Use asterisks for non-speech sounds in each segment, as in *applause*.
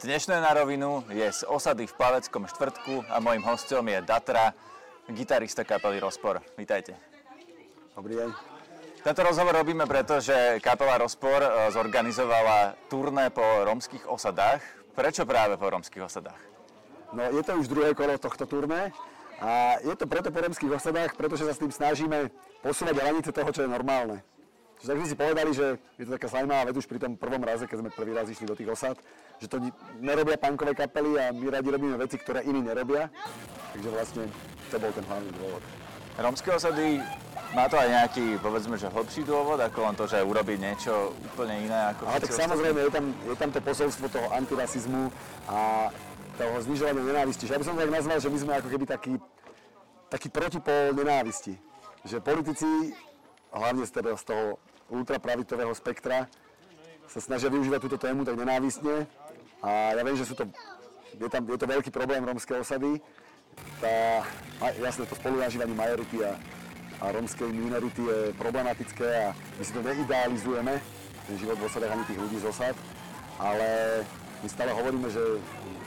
Dnešné na rovinu je z osady v Plaveckom štvrtku a mojim hostom je Datra, gitarista kapely Rozpor. Vítajte. Dobrý deň. Tento rozhovor robíme preto, že kapela Rozpor e, zorganizovala turné po romských osadách. Prečo práve po romských osadách? No, je to už druhé kolo tohto turné a je to preto po romských osadách, pretože sa s tým snažíme posúvať hranice toho, čo je normálne. Čiže tak sme si povedali, že je to taká zaujímavá vec už pri tom prvom raze, keď sme prvý raz išli do tých osad, že to nerobia punkové kapely a my radi robíme veci, ktoré iní nerobia. Takže vlastne to bol ten hlavný dôvod. Romské osady má to aj nejaký, povedzme, že hlbší dôvod, ako len to, že urobiť niečo úplne iné ako Ale tak samozrejme je tam, je tam to posolstvo toho antirasizmu a toho znižovania nenávisti. Že ja by som to tak nazval, že my sme ako keby taký, taký protipol nenávisti. Že politici, hlavne z toho ultrapravitového spektra sa snažia využívať túto tému tak nenávistne. A ja viem, že sú to, je, tam, je to veľký problém rómskej osady. Tá, jasne, to spolunažívanie majority a, a rómskej minority je problematické a my si to neidealizujeme, ten život v osadách ani tých ľudí z osad, ale my stále hovoríme, že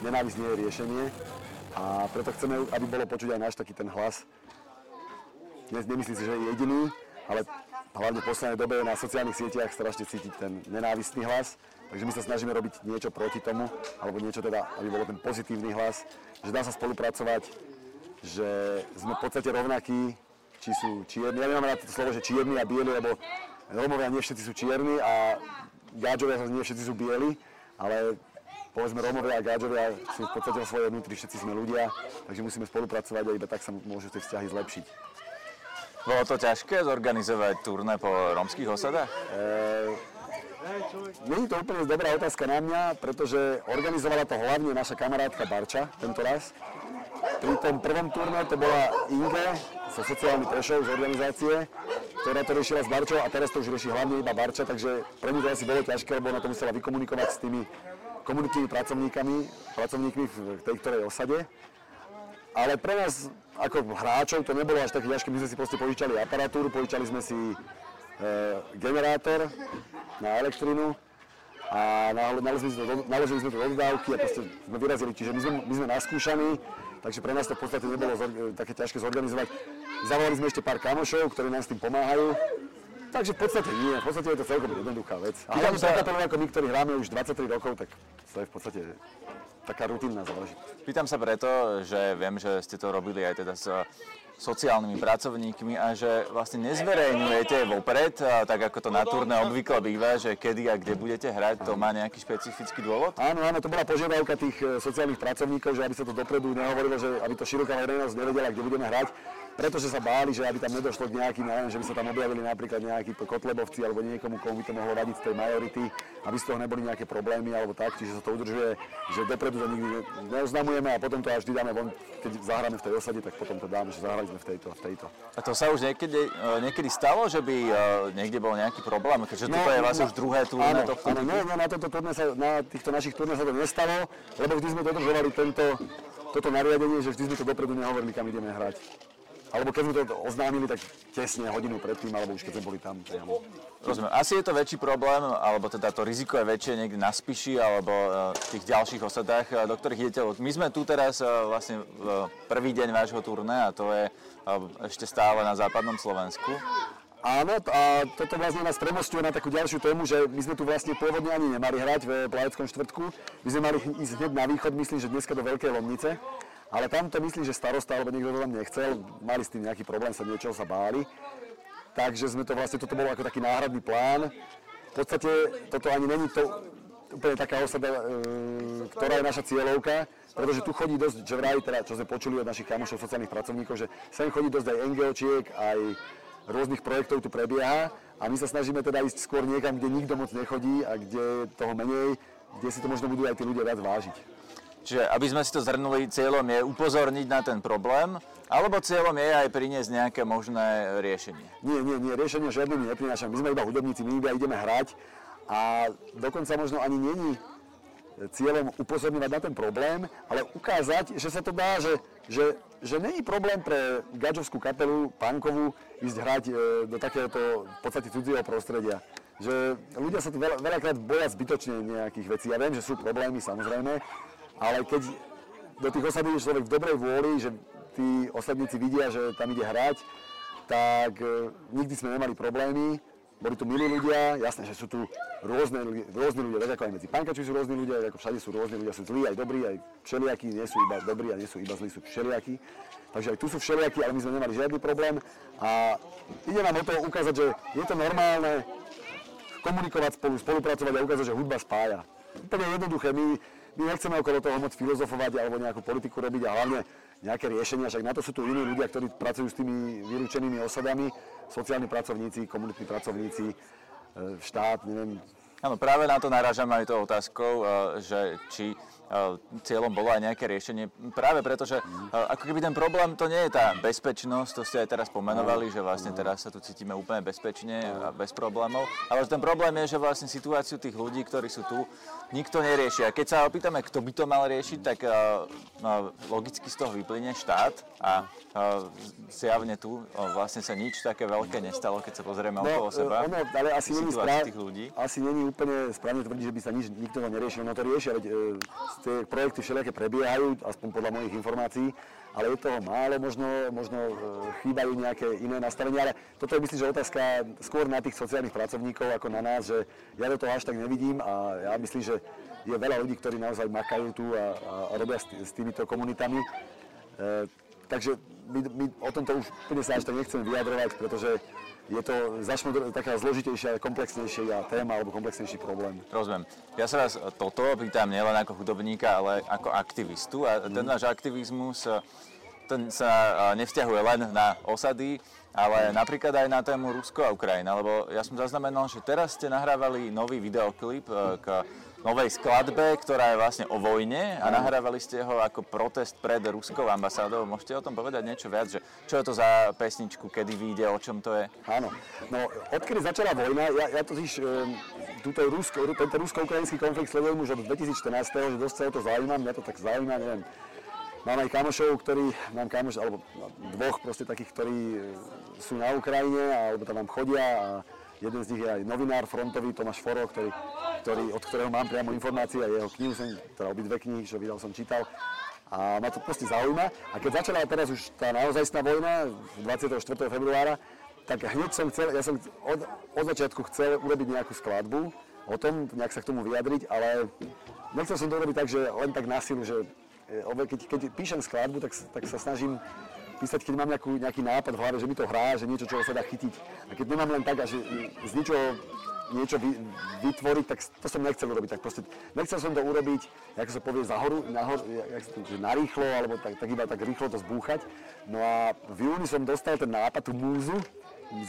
nenávisť nie je riešenie a preto chceme, aby bolo počuť aj náš taký ten hlas. Dnes nemyslím si, že je jediný, ale hlavne v poslednej dobe na sociálnych sieťach strašne cítiť ten nenávistný hlas. Takže my sa snažíme robiť niečo proti tomu, alebo niečo teda, aby bol ten pozitívny hlas, že dá sa spolupracovať, že sme v podstate rovnakí, či sú čierni. Ja nemám na to slovo, že čierni a bieli, lebo Romovia nie všetci sú čierni a Gáďovia nie všetci sú bieli, ale povedzme Romovia a Gáďovia sú v podstate vo svojej vnútri, všetci sme ľudia, takže musíme spolupracovať a iba tak sa môžu tie vzťahy zlepšiť. Bolo to ťažké zorganizovať turné po romských osadách? E, Není to úplne dobrá otázka na mňa, pretože organizovala to hlavne naša kamarátka Barča tento raz. Pri tom prvom turné to bola Inge zo sociálny Prešov z organizácie, ktorá to riešila s Barčou a teraz to už rieši hlavne iba Barča, takže pre mňa to asi bolo ťažké, lebo ona to musela vykomunikovať s tými komunitnými pracovníkami, pracovníkmi v tej ktorej osade. Ale pre nás ako hráčov to nebolo až také ťažké, my sme si proste požičali aparatúru, požičali sme si e, generátor na elektrinu a naložili sme, to, naložili sme to do dodávky a proste sme vyrazili, čiže my sme, my sme naskúšaní, takže pre nás to v podstate nebolo zor, také ťažké zorganizovať. Zavolali sme ešte pár kamošov, ktorí nám s tým pomáhajú, takže v podstate nie, v podstate je to celkom jednoduchá vec. A hlavne sa... ako my, ktorí hráme už 23 rokov, tak to je v podstate taká rutinná záležitosť. Pýtam sa preto, že viem, že ste to robili aj teda s sociálnymi pracovníkmi a že vlastne nezverejňujete vopred, tak ako to na turné obvykle býva, že kedy a kde budete hrať, to má nejaký špecifický dôvod? Áno, áno, to bola požiadavka tých e, sociálnych pracovníkov, že aby sa to dopredu nehovorilo, že aby to široká verejnosť nevedela, kde budeme hrať pretože sa báli, že aby tam nedošlo k nejakým, neviem, že by sa tam objavili napríklad nejakí kotlebovci alebo niekomu, komu by to mohlo vadiť z tej majority, aby z toho neboli nejaké problémy alebo tak, čiže sa to udržuje, že dopredu to nikdy neoznamujeme a potom to až vždy dáme von, keď zahráme v tej osade, tak potom to dáme, že zahrali sme v tejto a v tejto. A to sa už niekedy, e, niekedy stalo, že by e, niekde bol nejaký problém, keďže no, toto je vlastne no, už druhé turné áno, tohto? Áno, nie, nie, na, toto turné sa, na týchto našich turné sa to nestalo, lebo vždy sme dodržovali tento, toto nariadenie, že vždy sme to dopredu nehovorili, kam ideme hrať. Alebo keď sme to oznámili, tak tesne hodinu predtým, alebo už keď sme boli tam priamo. Rozumiem. Asi je to väčší problém, alebo teda to riziko je väčšie niekde na Spiši, alebo e, v tých ďalších osadách, e, do ktorých idete. My sme tu teraz e, vlastne prvý deň vášho turné a to je ešte stále na západnom Slovensku. Áno, a toto vlastne nás premostuje na takú ďalšiu tému, že my sme tu vlastne pôvodne ani nemali hrať v Plaveckom štvrtku. My sme mali ísť hneď na východ, myslím, že dneska do Veľkej Lomnice. Ale tam to myslím, že starosta alebo niekto to tam nechcel, mali s tým nejaký problém, sa niečoho sa báli. Takže sme to vlastne, toto bolo ako taký náhradný plán. V podstate toto ani není to úplne taká osada, e, ktorá je naša cieľovka, pretože tu chodí dosť, že vraj, teda, čo sme počuli od našich kamošov, sociálnych pracovníkov, že sem chodí dosť aj NGOčiek, aj rôznych projektov tu prebieha a my sa snažíme teda ísť skôr niekam, kde nikto moc nechodí a kde toho menej, kde si to možno budú aj tí ľudia viac vážiť. Čiže aby sme si to zhrnuli, cieľom je upozorniť na ten problém, alebo cieľom je aj priniesť nejaké možné riešenie? Nie, nie, nie, riešenie žiadne my neprinášame. My sme iba hudobníci, my iba ideme hrať a dokonca možno ani není cieľom upozorňovať na ten problém, ale ukázať, že sa to dá, že, že, že není problém pre gadžovskú kapelu, punkovú, ísť hrať e, do takéhoto v podstate cudzieho prostredia. že ľudia sa tu veľa, veľakrát boja zbytočne nejakých vecí. Ja viem, že sú problémy samozrejme, ale keď do tých osad ide človek v dobrej vôli, že tí osadníci vidia, že tam ide hrať, tak e, nikdy sme nemali problémy. Boli tu milí ľudia, jasné, že sú tu rôzne, rôzne ľudia, tak ako aj medzi pankači sú rôzni ľudia, ako všade sú rôzne ľudia, sú zlí aj dobrí, aj všelijakí, nie sú iba dobrí a nie sú iba zlí, sú všelijakí. Takže aj tu sú všelijakí, ale my sme nemali žiadny problém a ide nám o to ukázať, že je to normálne komunikovať spolu, spolupracovať a ukázať, že hudba spája. Úplne jednoduché, my, my nechceme okolo toho moc filozofovať alebo nejakú politiku robiť a hlavne nejaké riešenia, však na to sú tu iní ľudia, ktorí pracujú s tými vylúčenými osadami, sociálni pracovníci, komunitní pracovníci, e, štát, neviem. Áno, práve na to narážam aj tou otázkou, e, že či cieľom bolo aj nejaké riešenie. Práve preto, že ako keby ten problém to nie je tá bezpečnosť, to ste aj teraz pomenovali, že vlastne teraz sa tu cítime úplne bezpečne a bez problémov, ale že ten problém je, že vlastne situáciu tých ľudí, ktorí sú tu, nikto nerieši. A keď sa opýtame, kto by to mal riešiť, tak logicky z toho vyplyne štát a zjavne tu vlastne sa nič také veľké nestalo, keď sa pozrieme no, okolo seba. Ono, ale asi není, správ, tých ľudí. asi není úplne správne tvrdiť, že by sa nič, nikto to neriešil. No to riešia, veď tie projekty všelijaké prebiehajú, aspoň podľa mojich informácií, ale je toho málo, možno, možno e, chýbajú nejaké iné nastavenia, ale toto je myslím, že otázka skôr na tých sociálnych pracovníkov ako na nás, že ja do toho až tak nevidím a ja myslím, že je veľa ľudí, ktorí naozaj makajú tu a, a robia s, týmito komunitami. E, takže my, my o tomto už úplne sa až tak nechcem vyjadrovať, pretože je to začne taká zložitejšia, komplexnejšia téma alebo komplexnejší problém. Rozumiem. Ja sa vás toto pýtam nielen ako hudobníka, ale ako aktivistu a ten mm. váš aktivizmus ten sa nevzťahuje len na osady, ale napríklad aj na tému Rusko a Ukrajina, lebo ja som zaznamenal, že teraz ste nahrávali nový videoklip e, k novej skladbe, ktorá je vlastne o vojne a nahrávali ste ho ako protest pred ruskou ambasádou. Môžete o tom povedať niečo viac, že čo je to za pesničku, kedy vyjde, o čom to je? Áno, no odkedy začala vojna, ja, ja totiž túto rusko, tento rusko-ukrajinský konflikt sledujem už od 2014, že dosť sa to zaujímam, mňa to tak zaujíma, neviem, Mám aj kamošov, ktorí, mám kamoš, alebo dvoch proste takých, ktorí e, sú na Ukrajine, alebo tam nám chodia a jeden z nich je aj novinár frontový, Tomáš Foro, ktorý ktorý, od ktorého mám priamo informácie a jeho knihu som, teda obidve knihy, čo vydal, som čítal. A ma to proste zaujíma. A keď začala teraz už tá naozajstná vojna, 24. februára, tak hneď som chcel, ja som od, od začiatku chcel urobiť nejakú skladbu o tom, nejak sa k tomu vyjadriť, ale nechcel som to urobiť tak, že len tak na silu, že e, keď, keď píšem skladbu, tak, tak sa snažím písať, keď mám nejakú, nejaký nápad v hlave, že mi to hrá, že niečo, čo sa dá chytiť. A keď nemám len tak, že z ničoho niečo vy, vytvoriť, tak to som nechcel urobiť. Tak proste, nechcel som to urobiť, ako sa povie, za horu, nahor, jak to, že narýchlo, alebo tak, tak iba tak rýchlo to zbúchať. No a v júni som dostal ten nápad, tú múzu,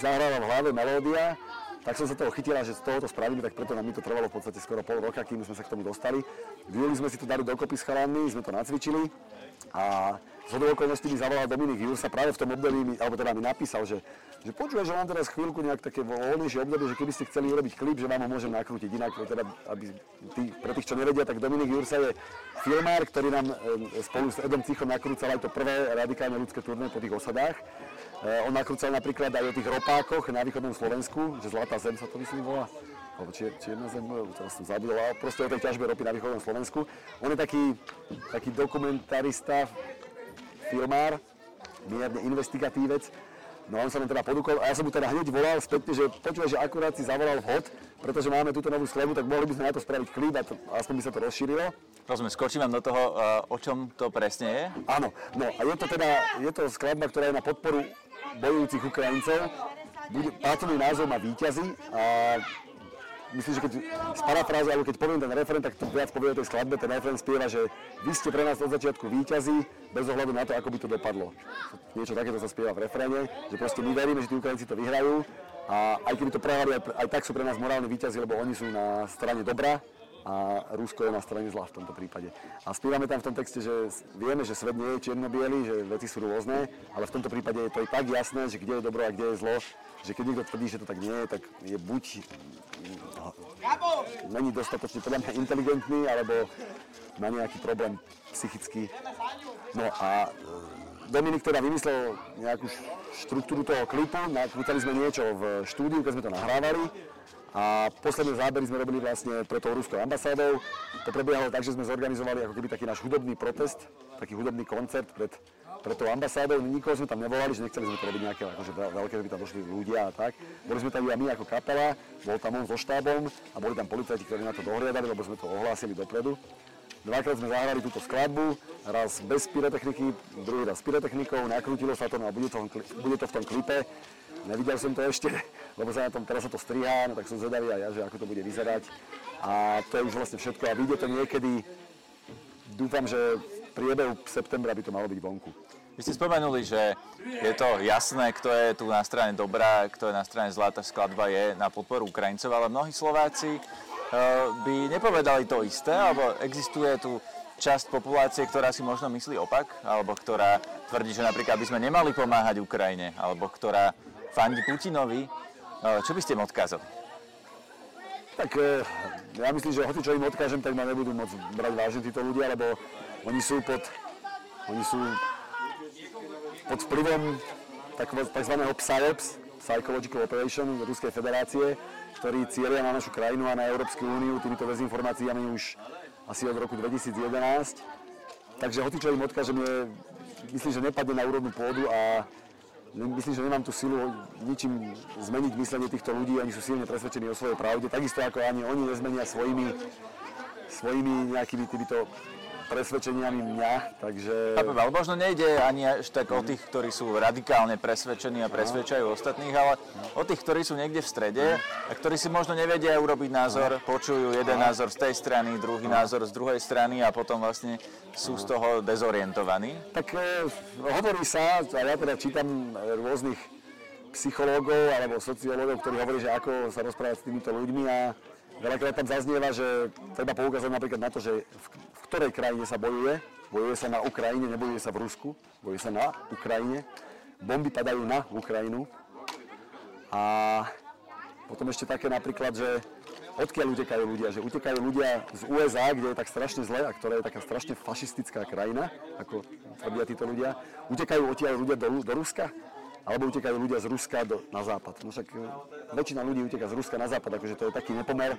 zahrala v hlave melódia, tak som sa toho chytila, že z toho to spravíme, tak preto nám mi to trvalo v podstate skoro pol roka, kým sme sa k tomu dostali. V sme si to dali dokopy s chalánmi, sme to nacvičili a z okolností mi zavolal Dominik Jursa práve v tom období, alebo teda mi napísal, že že počúvaj, že mám teraz chvíľku nejak také voľnejšie obdobie, že keby ste chceli urobiť klip, že vám ho môžem nakrútiť inak, teda, aby tí, pre tých, čo nevedia, tak Dominik Jursa je filmár, ktorý nám e, spolu s Edom Cichom nakrúcal aj to prvé radikálne ľudské turné po tých osadách. E, on nakrúcal napríklad aj o tých ropákoch na východnom Slovensku, že Zlatá zem sa to myslím volá alebo či, jedna zem, teraz som zabudol, ale proste o tej ťažbe ropy na východnom Slovensku. On je taký, taký dokumentarista, filmár, mierne investigatívec, No on sa mi teda podúkol a ja som mu teda hneď volal späť, že počúvaj, že akurát si zavolal vhod, pretože máme túto novú sklebu, tak mohli by sme na to spraviť klip a to, aspoň by sa to rozšírilo. Rozumiem, skočím vám do toho, o čom to presne je? Áno, no a je to teda, je to skladba, ktorá je na podporu bojujúcich Ukrajincov. Bude, názov má výťazy a myslím, že keď sparafráza, alebo keď poviem ten referent, tak to viac povie o tej skladbe. Ten referent spieva, že vy ste pre nás od začiatku výťazí, bez ohľadu na to, ako by to dopadlo. Niečo takéto sa spieva v refréne, že proste my veríme, že tí Ukrajinci to vyhrajú a aj keby to prehrali, aj, tak sú pre nás morálni výťazí, lebo oni sú na strane dobra a Rusko je na strane zla v tomto prípade. A spievame tam v tom texte, že vieme, že svet nie je čierno že veci sú rôzne, ale v tomto prípade je to aj tak jasné, že kde je dobro a kde je zlo, že keď niekto tvrdí, že to tak nie je, tak je buď není dostatočne podľa mňa inteligentný, alebo má nejaký problém psychický. No a e, Dominik teda vymyslel nejakú štruktúru toho klipu, nakrúcali sme niečo v štúdiu, keď sme to nahrávali A posledné zábery sme robili vlastne pre tou ruskou ambasádou. To prebiehalo tak, že sme zorganizovali ako keby taký náš hudobný protest, taký hudobný koncert pred, pred tou ambasádou. Nikoho sme tam nevolali, že nechceli sme to robiť nejaké akože veľké, že by tam došli ľudia a tak. Boli sme tam aj my ako kapela, bol tam on so štábom a boli tam policajti, ktorí na to dohliadali, lebo sme to ohlásili dopredu. Dvakrát sme zahrali túto skladbu, raz bez pyrotechniky, druhý raz s pyrotechnikou, nakrútilo sa to no a bude to, bude to v tom klipe. Nevidel som to ešte, lebo sa na tom, teraz sa to strihá, no tak som zvedavý aj ja, že ako to bude vyzerať. A to je už vlastne všetko a vyjde to niekedy, dúfam, že v priebehu septembra by to malo byť vonku. Vy ste spomenuli, že je to jasné, kto je tu na strane dobrá, kto je na strane zlá, tá skladba je na podporu Ukrajincov, ale mnohí Slováci eh, by nepovedali to isté, alebo existuje tu časť populácie, ktorá si možno myslí opak, alebo ktorá tvrdí, že napríklad by sme nemali pomáhať Ukrajine, alebo ktorá fandi Putinovi. Čo by ste im odkázali? Tak e, ja myslím, že hoci čo im odkážem, tak ma nebudú môcť brať vážne títo ľudia, lebo oni sú pod, oni sú pod vplyvom tzv. PSYOPS, Psychological Operation Ruskej federácie, ktorí cieľia na našu krajinu a na Európsku úniu týmito dezinformáciami už asi od roku 2011. Takže hoci čo im odkážem, je, myslím, že nepadne na úrodnú pôdu a myslím, že nemám tú silu ničím zmeniť myslenie týchto ľudí, oni sú silne presvedčení o svojej pravde, takisto ako ani oni nezmenia svojimi, svojimi nejakými týmito presvedčeniami mňa, takže... Chápem, ale možno nejde ani až tak o tých, ktorí sú radikálne presvedčení a presvedčajú ostatných, ale o tých, ktorí sú niekde v strede a ktorí si možno nevedia urobiť názor, počujú jeden názor z tej strany, druhý názor z druhej strany a potom vlastne sú z toho dezorientovaní? Tak e, hovorí sa, a ja teda čítam e, rôznych psychológov alebo sociológov, ktorí hovorí, že ako sa rozprávať s týmito ľuďmi a veľakrát tam zaznieva, že treba poukázať napríklad na to, že v ktorej krajine sa bojuje. Bojuje sa na Ukrajine, nebojuje sa v Rusku, bojuje sa na Ukrajine. Bomby padajú na Ukrajinu. A potom ešte také napríklad, že odkiaľ utekajú ľudia, že utekajú ľudia z USA, kde je tak strašne zle a ktorá je taká strašne fašistická krajina, ako tvrdia títo ľudia. Utekajú odtiaľ ľudia do, do Ruska, alebo utekajú ľudia z Ruska do, na západ. No však e, väčšina ľudí uteká z Ruska na západ, akože to je taký nepomer.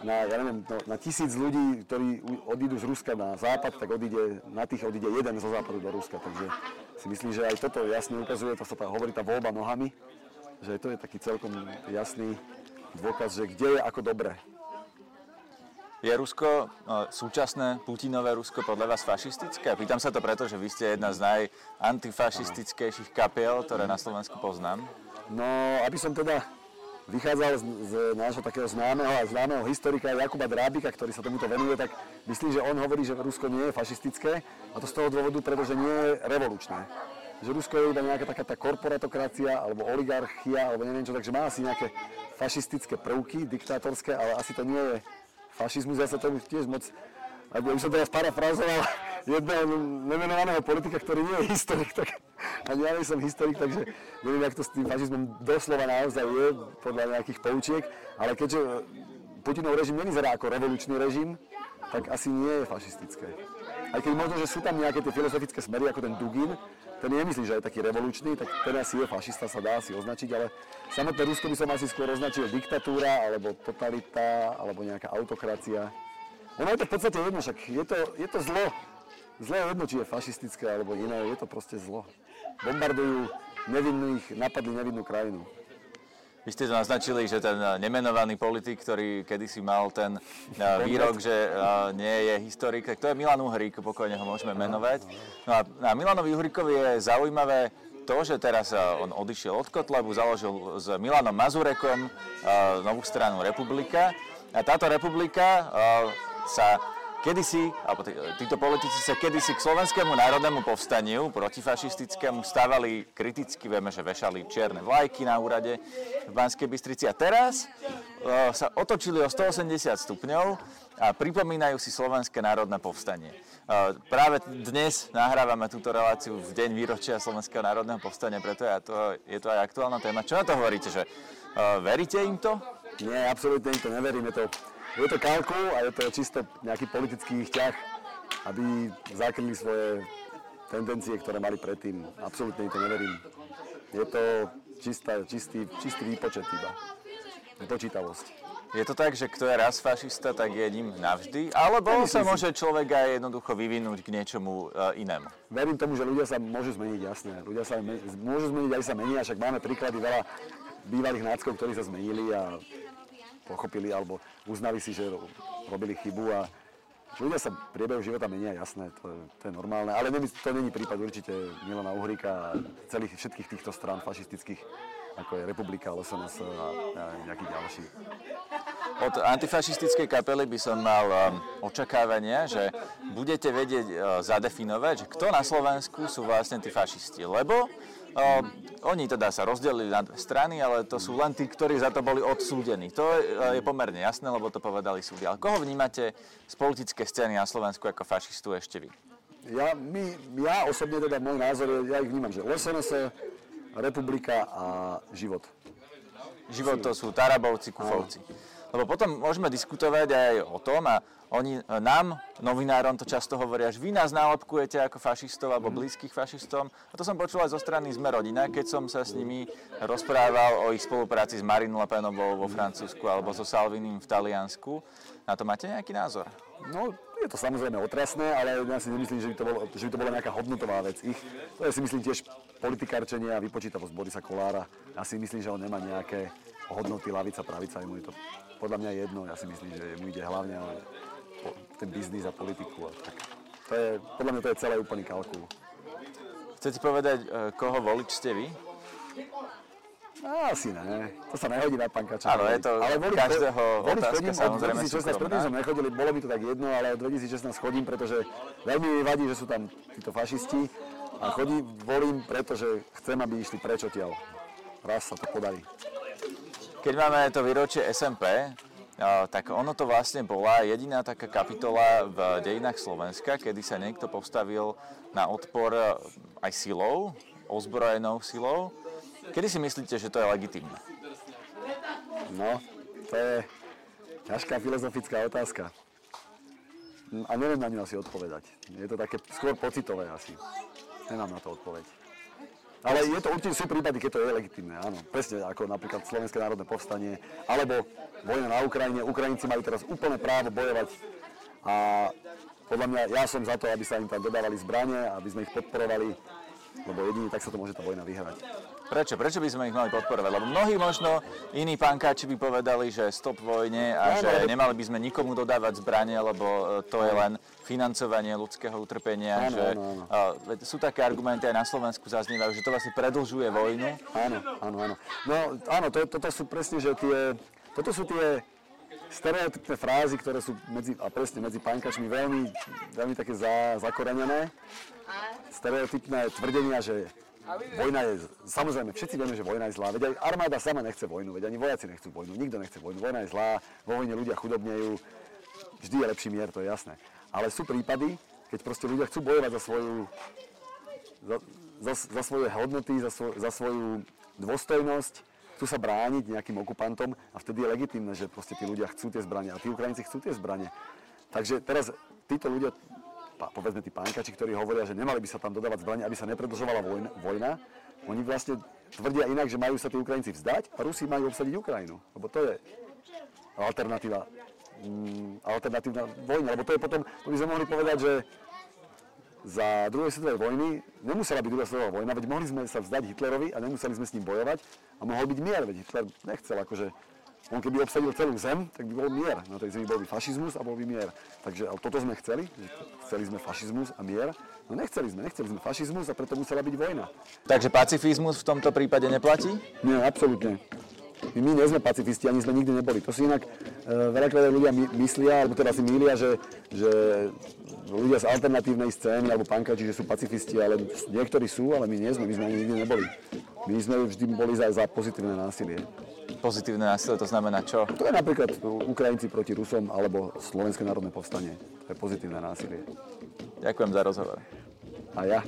Na, ja neviem, no, na tisíc ľudí, ktorí odídu z Ruska na západ, tak odíde, na tých odíde jeden zo západu do Ruska. Takže si myslím, že aj toto jasne ukazuje, to sa tá, hovorí tá voľba nohami, že to je taký celkom jasný dôkaz, že kde je ako dobre. Je Rusko, no, súčasné Putinové Rusko podľa vás fašistické? Pýtam sa to preto, že vy ste jedna z najantifašistickejších kapiel, ktoré na Slovensku poznám. No, aby som teda vychádzal z, z nášho takého známeho a známeho historika Jakuba Drábika, ktorý sa tomuto venuje, tak myslím, že on hovorí, že Rusko nie je fašistické a to z toho dôvodu, pretože nie je revolučné že Rusko je iba nejaká taká tá korporatokracia alebo oligarchia alebo neviem čo, takže má asi nejaké fašistické prvky, diktátorské, ale asi to nie je fašizmus. Ja sa tomu tiež moc, ak by som teraz parafrazoval *laughs* jedného nemenovaného politika, ktorý nie je historik, tak ani ja nie som historik, takže neviem, jak to s tým fašizmom doslova naozaj je, podľa nejakých poučiek, ale keďže Putinov režim nevyzerá ako revolučný režim, tak asi nie je fašistické. Aj keď možno, že sú tam nejaké tie filozofické smery, ako ten Dugin, ten nemyslí, že je taký revolučný, tak ten asi je fašista, sa dá si označiť, ale samotné Rusko by som asi skôr označil diktatúra, alebo totalita, alebo nejaká autokracia. Ono je to v podstate jedno, však je to, je to zlo. Zlo je jedno, či je fašistické alebo iné, je to proste zlo. Bombardujú nevinných, napadli nevinnú krajinu. Vy ste to naznačili, že ten eh, nemenovaný politik, ktorý kedysi mal ten eh, výrok, že eh, nie je historik, tak to je Milan Uhrík, pokojne ho môžeme menovať. No a na Milanovi Uhríkovi je zaujímavé to, že teraz on odišiel od Kotlebu, založil s Milanom Mazurekom novú stranu Republika. A táto republika sa kedysi, alebo tí, títo politici sa kedysi k slovenskému národnému povstaniu protifašistickému stávali kriticky, vieme, že vešali čierne vlajky na úrade v Banskej Bystrici a teraz uh, sa otočili o 180 stupňov a pripomínajú si Slovenské národné povstanie. Uh, práve dnes nahrávame túto reláciu v deň výročia Slovenského národného povstania, preto je to, je to aj aktuálna téma. Čo na to hovoríte, že uh, veríte im to? Nie, absolútne im to neverím. Je to je to kalku a je to čisto nejaký politický ťah, aby zakryli svoje tendencie, ktoré mali predtým. Absolútne im to neverím. Je to čistá, čistý, čistý výpočet iba. Vypočítavosť. Je to tak, že kto je raz fašista, tak je ním navždy? Alebo sa môže človek aj jednoducho vyvinúť k niečomu e, inému? Verím tomu, že ľudia sa môžu zmeniť, jasné. Ľudia sa môžu zmeniť, aj sa menia, však máme príklady veľa bývalých náckov, ktorí sa zmenili a pochopili alebo uznali si, že robili chybu a ľudia sa priebehu života menia, jasné, to, to je normálne, ale to není prípad určite Milana Uhríka a celých všetkých týchto strán fašistických ako je Republika, LSNS a, a nejaký ďalší. Od antifašistickej kapely by som mal um, očakávania, že budete vedieť uh, zadefinovať, že kto na Slovensku sú vlastne tí fašisti. Lebo oni teda sa rozdelili na dve strany, ale to sú len tí, ktorí za to boli odsúdení. To je, uh, je pomerne jasné, lebo to povedali súdy. Ale koho vnímate z politické scény na Slovensku ako fašistu ešte vy? Ja, my, ja osobne teda môj názor, ja ich vnímam, že LSNS republika a život. Život to sú Tarabovci, Kufovci. Lebo potom môžeme diskutovať aj o tom a oni nám, novinárom, to často hovoria, že vy nás nálepkujete ako fašistov alebo blízkych fašistom. A to som počul aj zo strany Sme rodina, keď som sa s nimi rozprával o ich spolupráci s Marine Le Penovou vo Francúzsku alebo so Salvinim v Taliansku. Na to máte nejaký názor? No, je to samozrejme otrasné, ale ja si nemyslím, že by to, bolo, že by to bola nejaká hodnotová vec ich. To je si myslím tiež politikárčenie a vypočítavosť Borisa Kolára. Ja si myslím, že on nemá nejaké hodnoty lavica, pravica, mu je to podľa mňa jedno. Ja si myslím, že mu ide hlavne o ten biznis a politiku. A tak. To je, podľa mňa to je celé úplný kalkul. Chcete povedať, e, koho volič ste vy? Asi ne. To sa nehodí na pankača. Áno, je to ale voliť, každého voliť otázka, chodím, samozrejme od 2016 predtým sme nechodili, bolo mi to tak jedno, ale od 2016 chodím, pretože veľmi mi vadí, že sú tam títo fašisti a chodím, volím, pretože chcem, aby išli preč odtiaľ. Raz sa to podarí. Keď máme to výročie SMP, tak ono to vlastne bola jediná taká kapitola v dejinách Slovenska, kedy sa niekto postavil na odpor aj silou, ozbrojenou silou Kedy si myslíte, že to je legitimné? No, to je ťažká filozofická otázka. A neviem na ňu asi odpovedať. Je to také skôr pocitové asi. Nemám na to odpoveď. Ale je to určite sú prípady, keď to je legitimné, áno. Presne ako napríklad Slovenské národné povstanie, alebo vojna na Ukrajine. Ukrajinci majú teraz úplné právo bojovať a podľa mňa ja som za to, aby sa im tam dodávali zbranie, aby sme ich podporovali, lebo jedine tak sa to môže tá vojna vyhrať. Prečo? Prečo by sme ich mali podporovať? Lebo mnohí možno iní pankáči by povedali, že stop vojne a že nemali by sme nikomu dodávať zbranie, lebo e, to je len financovanie ľudského utrpenia. Áno, že, áno, áno. Sú také argumenty aj na Slovensku zaznievajú, že to vlastne predlžuje vojnu. Áno, áno, áno. No áno, to, toto sú presne, že tie, toto sú tie stereotypné frázy, ktoré sú medzi, a presne medzi pankačmi veľmi, veľmi také za, zakorenené. Stereotypné tvrdenia, že Vojna je, samozrejme, všetci vieme, že vojna je zlá. Veď aj armáda sama nechce vojnu, veď ani vojaci nechcú vojnu, nikto nechce vojnu. Vojna je zlá, vo vojne ľudia chudobnejú, vždy je lepší mier, to je jasné. Ale sú prípady, keď proste ľudia chcú bojovať za svoju, za, za, za svoje hodnoty, za, svoj, za svoju dôstojnosť, chcú sa brániť nejakým okupantom a vtedy je legitimné, že proste tí ľudia chcú tie zbranie a tí Ukrajinci chcú tie zbranie. Takže teraz títo ľudia povedzme tí pánkači, ktorí hovoria, že nemali by sa tam dodávať zbranie, aby sa nepredlžovala vojna, vojna, oni vlastne tvrdia inak, že majú sa tí Ukrajinci vzdať a Rusi majú obsadiť Ukrajinu. Lebo to je alternatíva, mm, alternatívna vojna. Lebo to je potom, to by sme mohli povedať, že za druhej svetovej vojny nemusela byť druhá svetová vojna, veď mohli sme sa vzdať Hitlerovi a nemuseli sme s ním bojovať a mohol byť mier, veď Hitler nechcel akože on keby obsadil celú zem, tak by bol mier. Na tej zemi bol by fašizmus a bol by mier. Takže toto sme chceli, chceli sme fašizmus a mier. No nechceli sme, nechceli sme fašizmus a preto musela byť vojna. Takže pacifizmus v tomto prípade neplatí? Nie, absolútne. My, my nie sme pacifisti, ani sme nikdy neboli. To si inak e, veľakrát ľudia my, myslia, alebo teda si mýlia, že, že ľudia z alternatívnej scény alebo pankači, že sú pacifisti, ale niektorí sú, ale my nie sme, my sme ani nikdy neboli. My sme vždy boli za, za pozitívne násilie pozitívne násilie, to znamená čo? To je napríklad Ukrajinci proti Rusom alebo Slovenské národné povstanie. To je pozitívne násilie. Ďakujem za rozhovor. A ja.